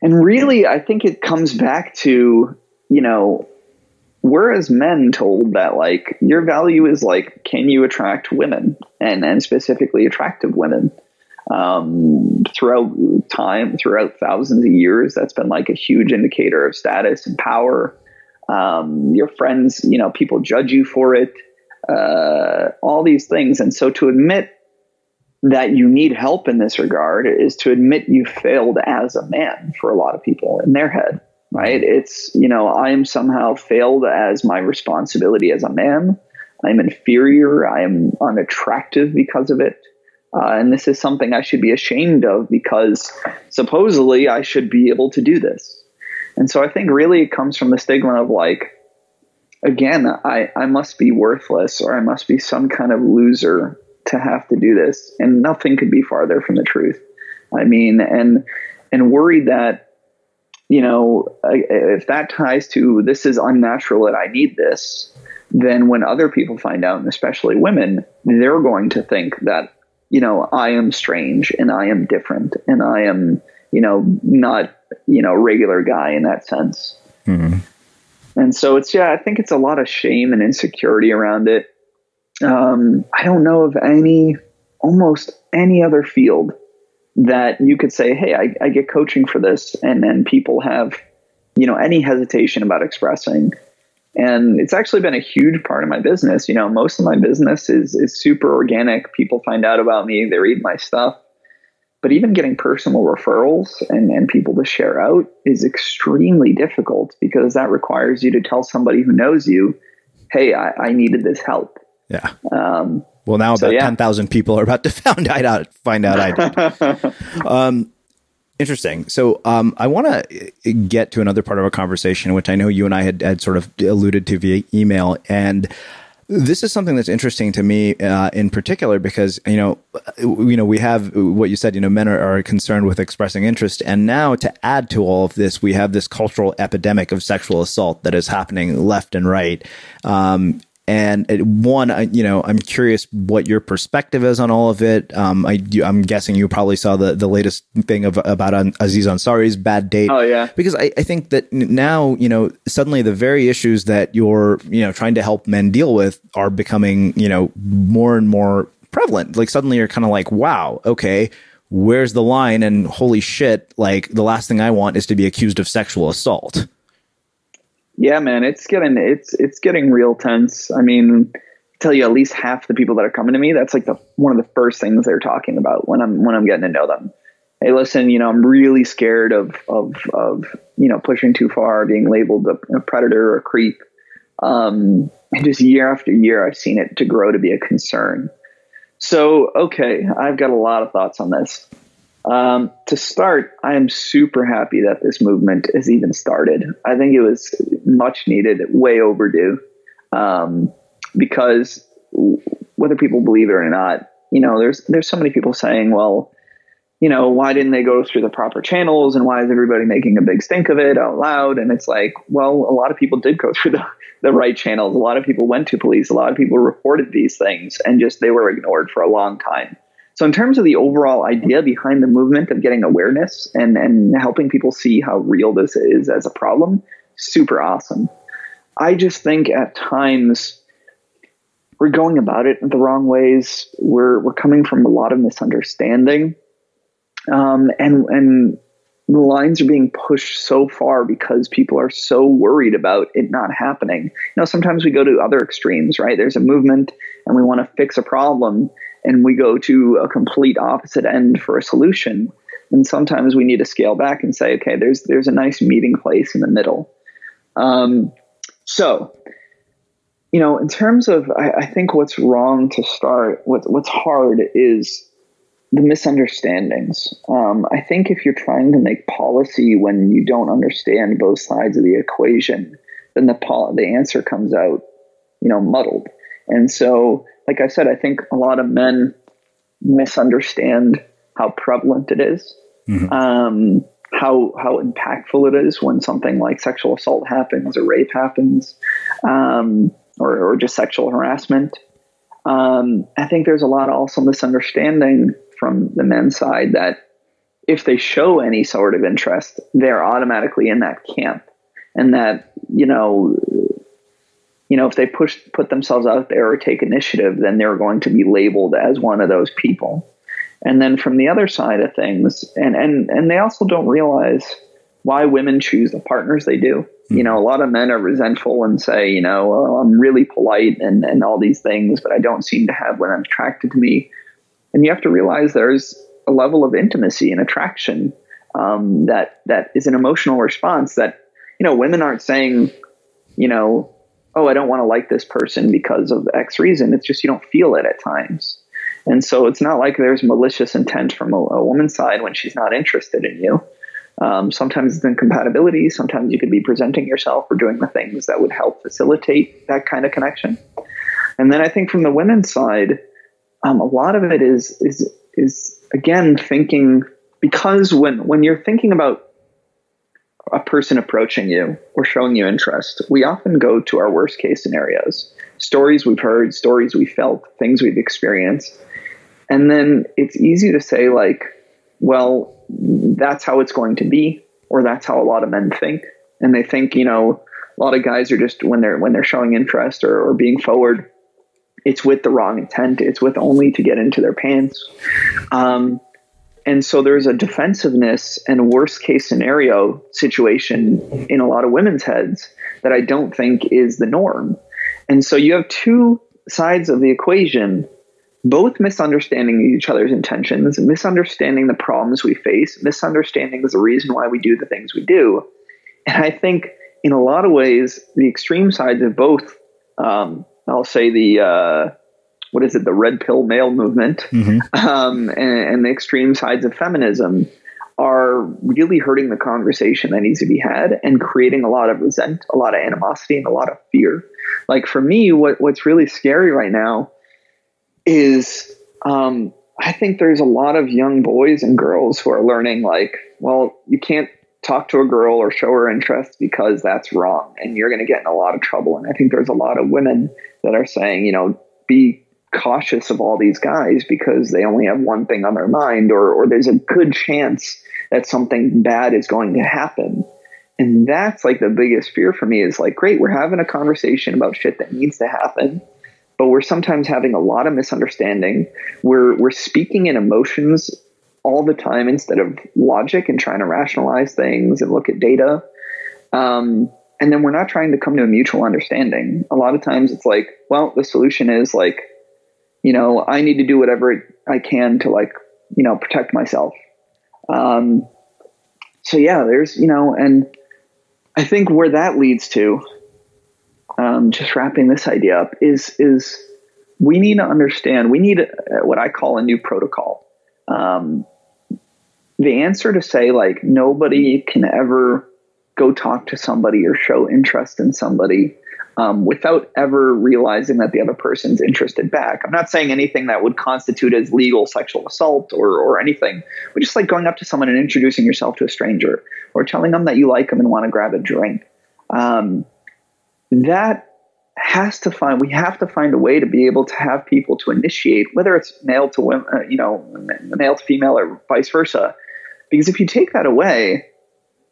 And really, I think it comes back to, you know, we're as men told that like your value is like, can you attract women and, and specifically attractive women? Um, throughout time, throughout thousands of years, that's been like a huge indicator of status and power. Um, your friends, you know, people judge you for it, uh, all these things. And so to admit that you need help in this regard is to admit you failed as a man for a lot of people in their head, right? It's, you know, I am somehow failed as my responsibility as a man. I'm inferior. I am unattractive because of it. Uh, and this is something I should be ashamed of because supposedly I should be able to do this. And so I think really it comes from the stigma of like, again, I, I must be worthless or I must be some kind of loser to have to do this. And nothing could be farther from the truth. I mean, and and worried that you know if that ties to this is unnatural that I need this, then when other people find out, and especially women, they're going to think that you know, I am strange and I am different and I am, you know, not, you know, regular guy in that sense. Mm-hmm. And so it's, yeah, I think it's a lot of shame and insecurity around it. Um, I don't know of any, almost any other field that you could say, hey, I, I get coaching for this. And then people have, you know, any hesitation about expressing. And it's actually been a huge part of my business. You know, most of my business is is super organic. People find out about me, they read my stuff. But even getting personal referrals and, and people to share out is extremely difficult because that requires you to tell somebody who knows you, hey, I, I needed this help. Yeah. Um, well, now so, about yeah. 10,000 people are about to [LAUGHS] find out, find out I did. [LAUGHS] um, Interesting. So um, I want to get to another part of our conversation, which I know you and I had, had sort of alluded to via email. And this is something that's interesting to me uh, in particular because you know you know we have what you said you know men are, are, concerned with expressing interest and now to add to all of this we have this cultural epidemic of sexual assault that is happening left and right um, and one, you know, I'm curious what your perspective is on all of it. Um, I, am guessing you probably saw the, the latest thing of about Aziz Ansari's bad date. Oh yeah, because I, I think that now, you know, suddenly the very issues that you're, you know, trying to help men deal with are becoming, you know, more and more prevalent. Like suddenly you're kind of like, wow, okay, where's the line? And holy shit, like the last thing I want is to be accused of sexual assault. Yeah, man, it's getting it's it's getting real tense. I mean, tell you at least half the people that are coming to me, that's like the one of the first things they're talking about when I'm when I'm getting to know them. Hey, listen, you know, I'm really scared of of of you know pushing too far, being labeled a, a predator or a creep. Um, and just year after year, I've seen it to grow to be a concern. So, okay, I've got a lot of thoughts on this. Um, to start, I am super happy that this movement has even started. I think it was much needed, way overdue, um, because whether people believe it or not, you know, there's there's so many people saying, well, you know, why didn't they go through the proper channels, and why is everybody making a big stink of it out loud? And it's like, well, a lot of people did go [LAUGHS] through the the right channels. A lot of people went to police. A lot of people reported these things, and just they were ignored for a long time. So, in terms of the overall idea behind the movement of getting awareness and, and helping people see how real this is as a problem, super awesome. I just think at times we're going about it the wrong ways. We're, we're coming from a lot of misunderstanding. Um, and, and the lines are being pushed so far because people are so worried about it not happening. You know, sometimes we go to other extremes, right? There's a movement and we want to fix a problem and we go to a complete opposite end for a solution. And sometimes we need to scale back and say, okay, there's there's a nice meeting place in the middle. Um, so, you know, in terms of, I, I think what's wrong to start, what, what's hard is the misunderstandings. Um, I think if you're trying to make policy when you don't understand both sides of the equation, then the pol- the answer comes out, you know, muddled. And so like I said, I think a lot of men misunderstand how prevalent it is, mm-hmm. um, how how impactful it is when something like sexual assault happens or rape happens, um, or, or just sexual harassment. Um, I think there's a lot of also misunderstanding from the men's side that if they show any sort of interest, they're automatically in that camp, and that you know you know, if they push put themselves out there or take initiative, then they're going to be labeled as one of those people. And then from the other side of things, and and and they also don't realize why women choose the partners they do. Mm-hmm. You know, a lot of men are resentful and say, you know, well, I'm really polite and and all these things, but I don't seem to have women attracted to me. And you have to realize there's a level of intimacy and attraction um, that that is an emotional response that you know women aren't saying, you know, oh, I don't want to like this person because of X reason. It's just you don't feel it at times. And so it's not like there's malicious intent from a, a woman's side when she's not interested in you. Um, sometimes it's incompatibility. Sometimes you could be presenting yourself or doing the things that would help facilitate that kind of connection. And then I think from the women's side, um, a lot of it is is is again thinking because when when you're thinking about a person approaching you or showing you interest, we often go to our worst case scenarios stories we've heard, stories we felt, things we've experienced. And then it's easy to say, like, well, that's how it's going to be, or that's how a lot of men think. And they think, you know, a lot of guys are just when they're when they're showing interest or, or being forward, it's with the wrong intent. It's with only to get into their pants. Um, and so there's a defensiveness and worst case scenario situation in a lot of women's heads that I don't think is the norm. And so you have two sides of the equation, both misunderstanding each other's intentions, misunderstanding the problems we face, misunderstanding the reason why we do the things we do. And I think in a lot of ways, the extreme sides of both, um, I'll say the, uh, what is it, the red pill male movement, mm-hmm. um, and, and the extreme sides of feminism are really hurting the conversation that needs to be had and creating a lot of resent, a lot of animosity, and a lot of fear. Like for me, what, what's really scary right now is um, I think there's a lot of young boys and girls who are learning, like, well, you can't talk to a girl or show her interest because that's wrong and you're going to get in a lot of trouble. And I think there's a lot of women that are saying, you know, be cautious of all these guys because they only have one thing on their mind or, or there's a good chance that something bad is going to happen. And that's like the biggest fear for me is like, great, we're having a conversation about shit that needs to happen, but we're sometimes having a lot of misunderstanding. We're we're speaking in emotions all the time instead of logic and trying to rationalize things and look at data. Um, and then we're not trying to come to a mutual understanding. A lot of times it's like, well, the solution is like, you know, I need to do whatever I can to like, you know, protect myself. Um, so yeah, there's, you know, and I think where that leads to, um, just wrapping this idea up is, is we need to understand, we need a, what I call a new protocol. Um, the answer to say like nobody can ever go talk to somebody or show interest in somebody um, without ever realizing that the other person's interested back. I'm not saying anything that would constitute as legal sexual assault or, or anything, but just like going up to someone and introducing yourself to a stranger or telling them that you like them and want to grab a drink. Um, that has to find, we have to find a way to be able to have people to initiate, whether it's male to women, uh, you know, male to female or vice versa. Because if you take that away,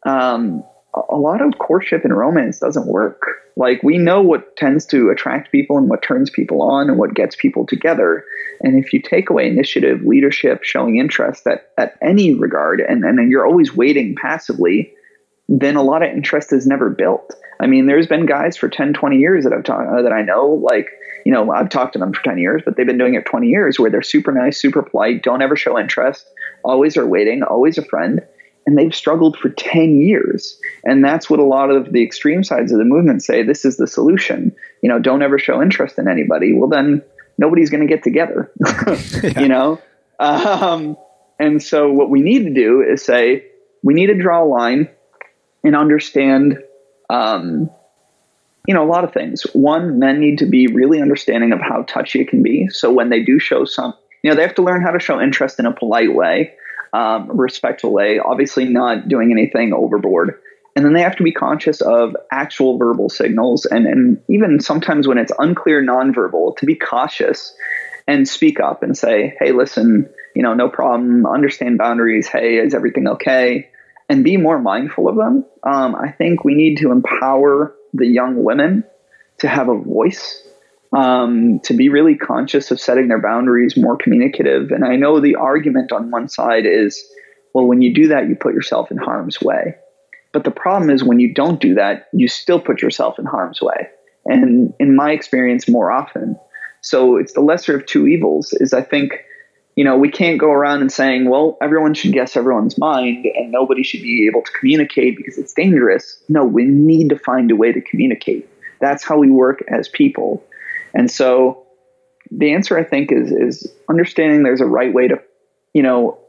um, a lot of courtship and romance doesn't work. Like we know what tends to attract people and what turns people on and what gets people together. And if you take away initiative, leadership, showing interest at, at any regard, and, and then you're always waiting passively, then a lot of interest is never built. I mean, there's been guys for 10, 20 years that I've talked uh, that I know, like, you know, I've talked to them for 10 years, but they've been doing it 20 years where they're super nice, super polite, don't ever show interest, always are waiting, always a friend and they've struggled for 10 years. And that's what a lot of the extreme sides of the movement say this is the solution. You know, don't ever show interest in anybody. Well, then nobody's going to get together, [LAUGHS] [LAUGHS] yeah. you know? Um, and so what we need to do is say, we need to draw a line and understand, um, you know, a lot of things. One, men need to be really understanding of how touchy it can be. So when they do show some, you know, they have to learn how to show interest in a polite way um, respectful way, obviously not doing anything overboard. And then they have to be conscious of actual verbal signals and, and even sometimes when it's unclear nonverbal, to be cautious and speak up and say, hey, listen, you know, no problem, understand boundaries. Hey, is everything okay? And be more mindful of them. Um, I think we need to empower the young women to have a voice um, to be really conscious of setting their boundaries, more communicative. And I know the argument on one side is, well, when you do that, you put yourself in harm's way. But the problem is when you don't do that, you still put yourself in harm's way. And in my experience, more often. So it's the lesser of two evils, is I think, you know, we can't go around and saying, well, everyone should guess everyone's mind and nobody should be able to communicate because it's dangerous. No, we need to find a way to communicate. That's how we work as people. And so the answer I think is is understanding there's a right way to, you know,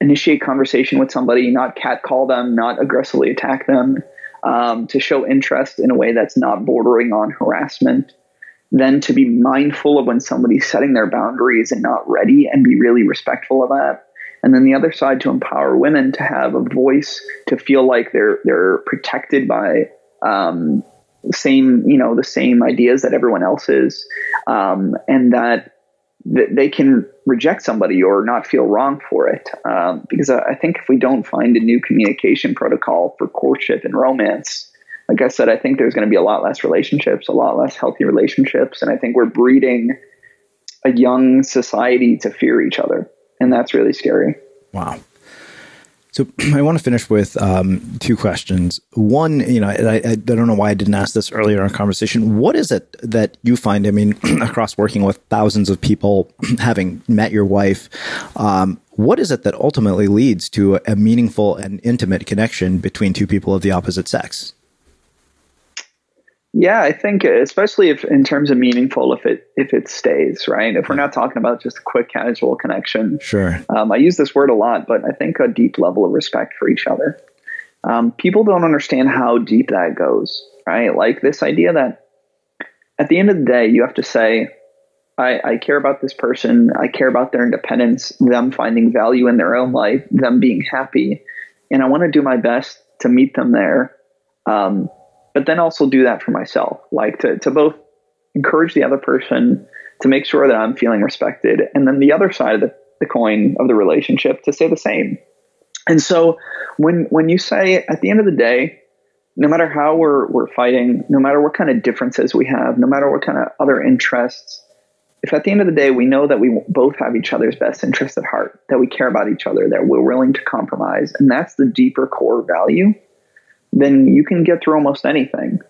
initiate conversation with somebody, not catcall them, not aggressively attack them, um, to show interest in a way that's not bordering on harassment. Then to be mindful of when somebody's setting their boundaries and not ready and be really respectful of that. And then the other side to empower women to have a voice, to feel like they're they're protected by um, same you know the same ideas that everyone else is um, and that th- they can reject somebody or not feel wrong for it. Um, because I, I think if we don't find a new communication protocol for courtship and romance, like I said, I think there's going to be a lot less relationships, a lot less healthy relationships. And I think we're breeding a young society to fear each other. And that's really scary. Wow. So [CLEARS THROAT] I want to finish with um, two questions. One, you know, I, I, don't know why I didn't ask this earlier in our conversation. What is it that you find? I mean, [CLEARS THROAT] across working with thousands of people, [CLEARS THROAT] having met your wife, um, what is it that ultimately leads to a meaningful and intimate connection between two people of the opposite sex? Yeah, I think especially if in terms of meaningful, if it if it stays right, if we're not talking about just a quick casual connection. Sure. Um, I use this word a lot, but I think a deep level of respect for each other. Um, people don't understand how deep that goes, right? Like this idea that at the end of the day, you have to say, I, I care about this person. I care about their independence, them finding value in their own life, them being happy, and I want to do my best to meet them there. Um, but then also do that for myself, like to, to both encourage the other person to make sure that I'm feeling respected. And then the other side of the, the coin of the relationship to say the same. And so when, when you say at the end of the day, no matter how we're, we're fighting, no matter what kind of differences we have, no matter what kind of other interests, if at the end of the day we know that we both have each other's best interest at heart, that we care about each other, that we're willing to compromise, and that's the deeper core value, then you can get through almost anything.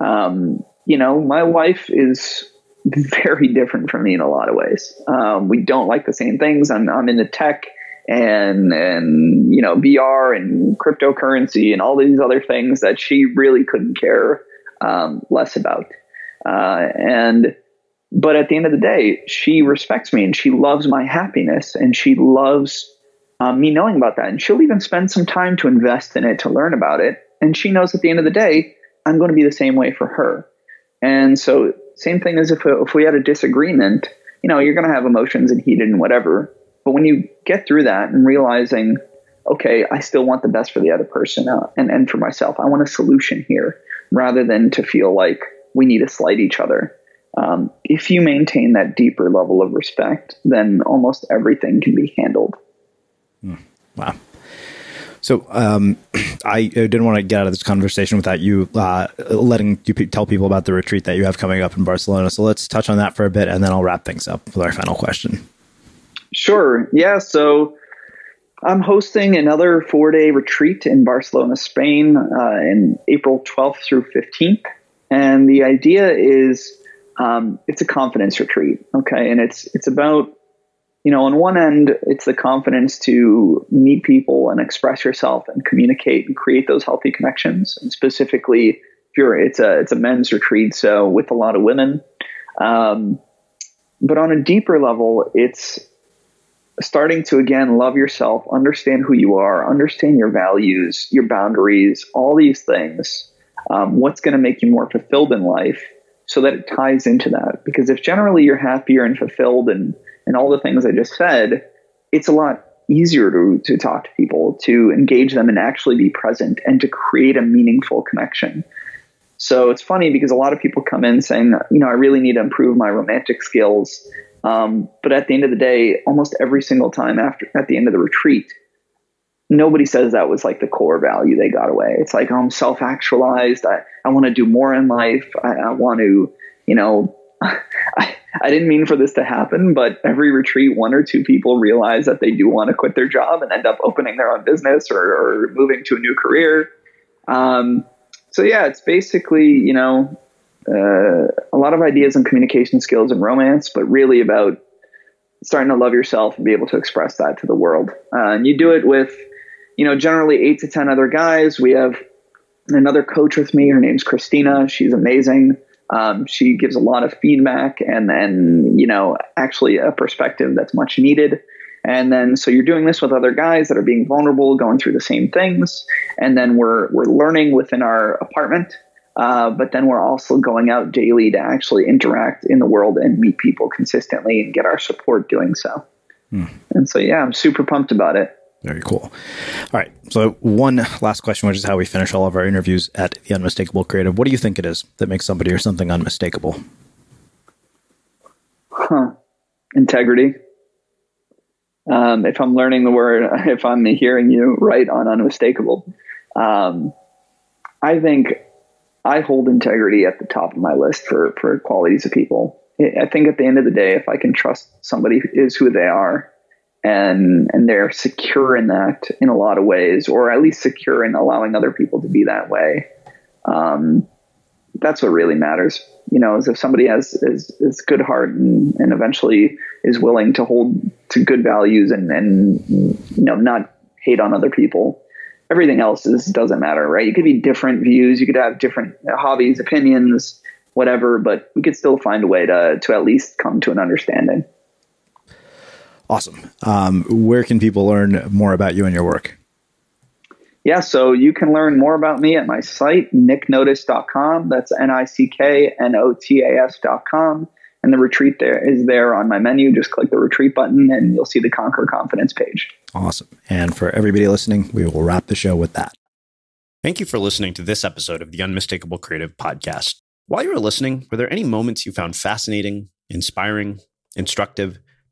Um, you know, my wife is [LAUGHS] very different from me in a lot of ways. Um, we don't like the same things. I'm, I'm into tech and and you know VR and cryptocurrency and all these other things that she really couldn't care um, less about. Uh, and but at the end of the day, she respects me and she loves my happiness and she loves um, me knowing about that. And she'll even spend some time to invest in it to learn about it. And she knows at the end of the day, I'm going to be the same way for her. And so, same thing as if, if we had a disagreement, you know, you're going to have emotions and heated and whatever. But when you get through that and realizing, okay, I still want the best for the other person uh, and, and for myself, I want a solution here rather than to feel like we need to slight each other. Um, if you maintain that deeper level of respect, then almost everything can be handled. Mm, wow. So um, [CLEARS THROAT] I didn't want to get out of this conversation without you uh, letting you tell people about the retreat that you have coming up in Barcelona. So let's touch on that for a bit, and then I'll wrap things up with our final question. Sure. Yeah. So I'm hosting another four day retreat in Barcelona, Spain, uh, in April 12th through 15th, and the idea is um, it's a confidence retreat. Okay, and it's it's about you know, on one end, it's the confidence to meet people and express yourself and communicate and create those healthy connections. And specifically, if you're, it's a it's a men's retreat, so with a lot of women. Um, but on a deeper level, it's starting to again love yourself, understand who you are, understand your values, your boundaries, all these things. Um, what's going to make you more fulfilled in life, so that it ties into that. Because if generally you're happier and fulfilled and and all the things I just said, it's a lot easier to, to talk to people, to engage them and actually be present and to create a meaningful connection. So it's funny because a lot of people come in saying, you know, I really need to improve my romantic skills. Um, but at the end of the day, almost every single time after at the end of the retreat, nobody says that was like the core value they got away. It's like, oh, I'm self actualized. I, I want to do more in life. I, I want to, you know, I, I didn't mean for this to happen, but every retreat, one or two people realize that they do want to quit their job and end up opening their own business or, or moving to a new career. Um, so yeah, it's basically you know uh, a lot of ideas on communication skills and romance, but really about starting to love yourself and be able to express that to the world. Uh, and you do it with you know generally eight to ten other guys. We have another coach with me. Her name's Christina. She's amazing. Um, she gives a lot of feedback and then, you know, actually a perspective that's much needed. And then, so you're doing this with other guys that are being vulnerable, going through the same things. And then we're, we're learning within our apartment. Uh, but then we're also going out daily to actually interact in the world and meet people consistently and get our support doing so. Hmm. And so, yeah, I'm super pumped about it. Very cool. All right. So, one last question, which is how we finish all of our interviews at the Unmistakable Creative. What do you think it is that makes somebody or something unmistakable? Huh. integrity. Um, if I'm learning the word, [LAUGHS] if I'm hearing you right on unmistakable, um, I think I hold integrity at the top of my list for for qualities of people. I think at the end of the day, if I can trust somebody is who they are, and and they're secure in that in a lot of ways, or at least secure in allowing other people to be that way, um, that's what really matters. You know, is if somebody has is, is good heart and, and eventually is willing to hold to good values and and you know not hate on other people. Everything else is doesn't matter, right? You could be different views, you could have different hobbies, opinions, whatever, but we could still find a way to to at least come to an understanding. Awesome. Um, where can people learn more about you and your work? Yeah, so you can learn more about me at my site, nicknotas.com. That's N I C K N O T A S.com. And the retreat there is there on my menu. Just click the retreat button and you'll see the Conquer Confidence page. Awesome. And for everybody listening, we will wrap the show with that. Thank you for listening to this episode of the Unmistakable Creative Podcast. While you were listening, were there any moments you found fascinating, inspiring, instructive,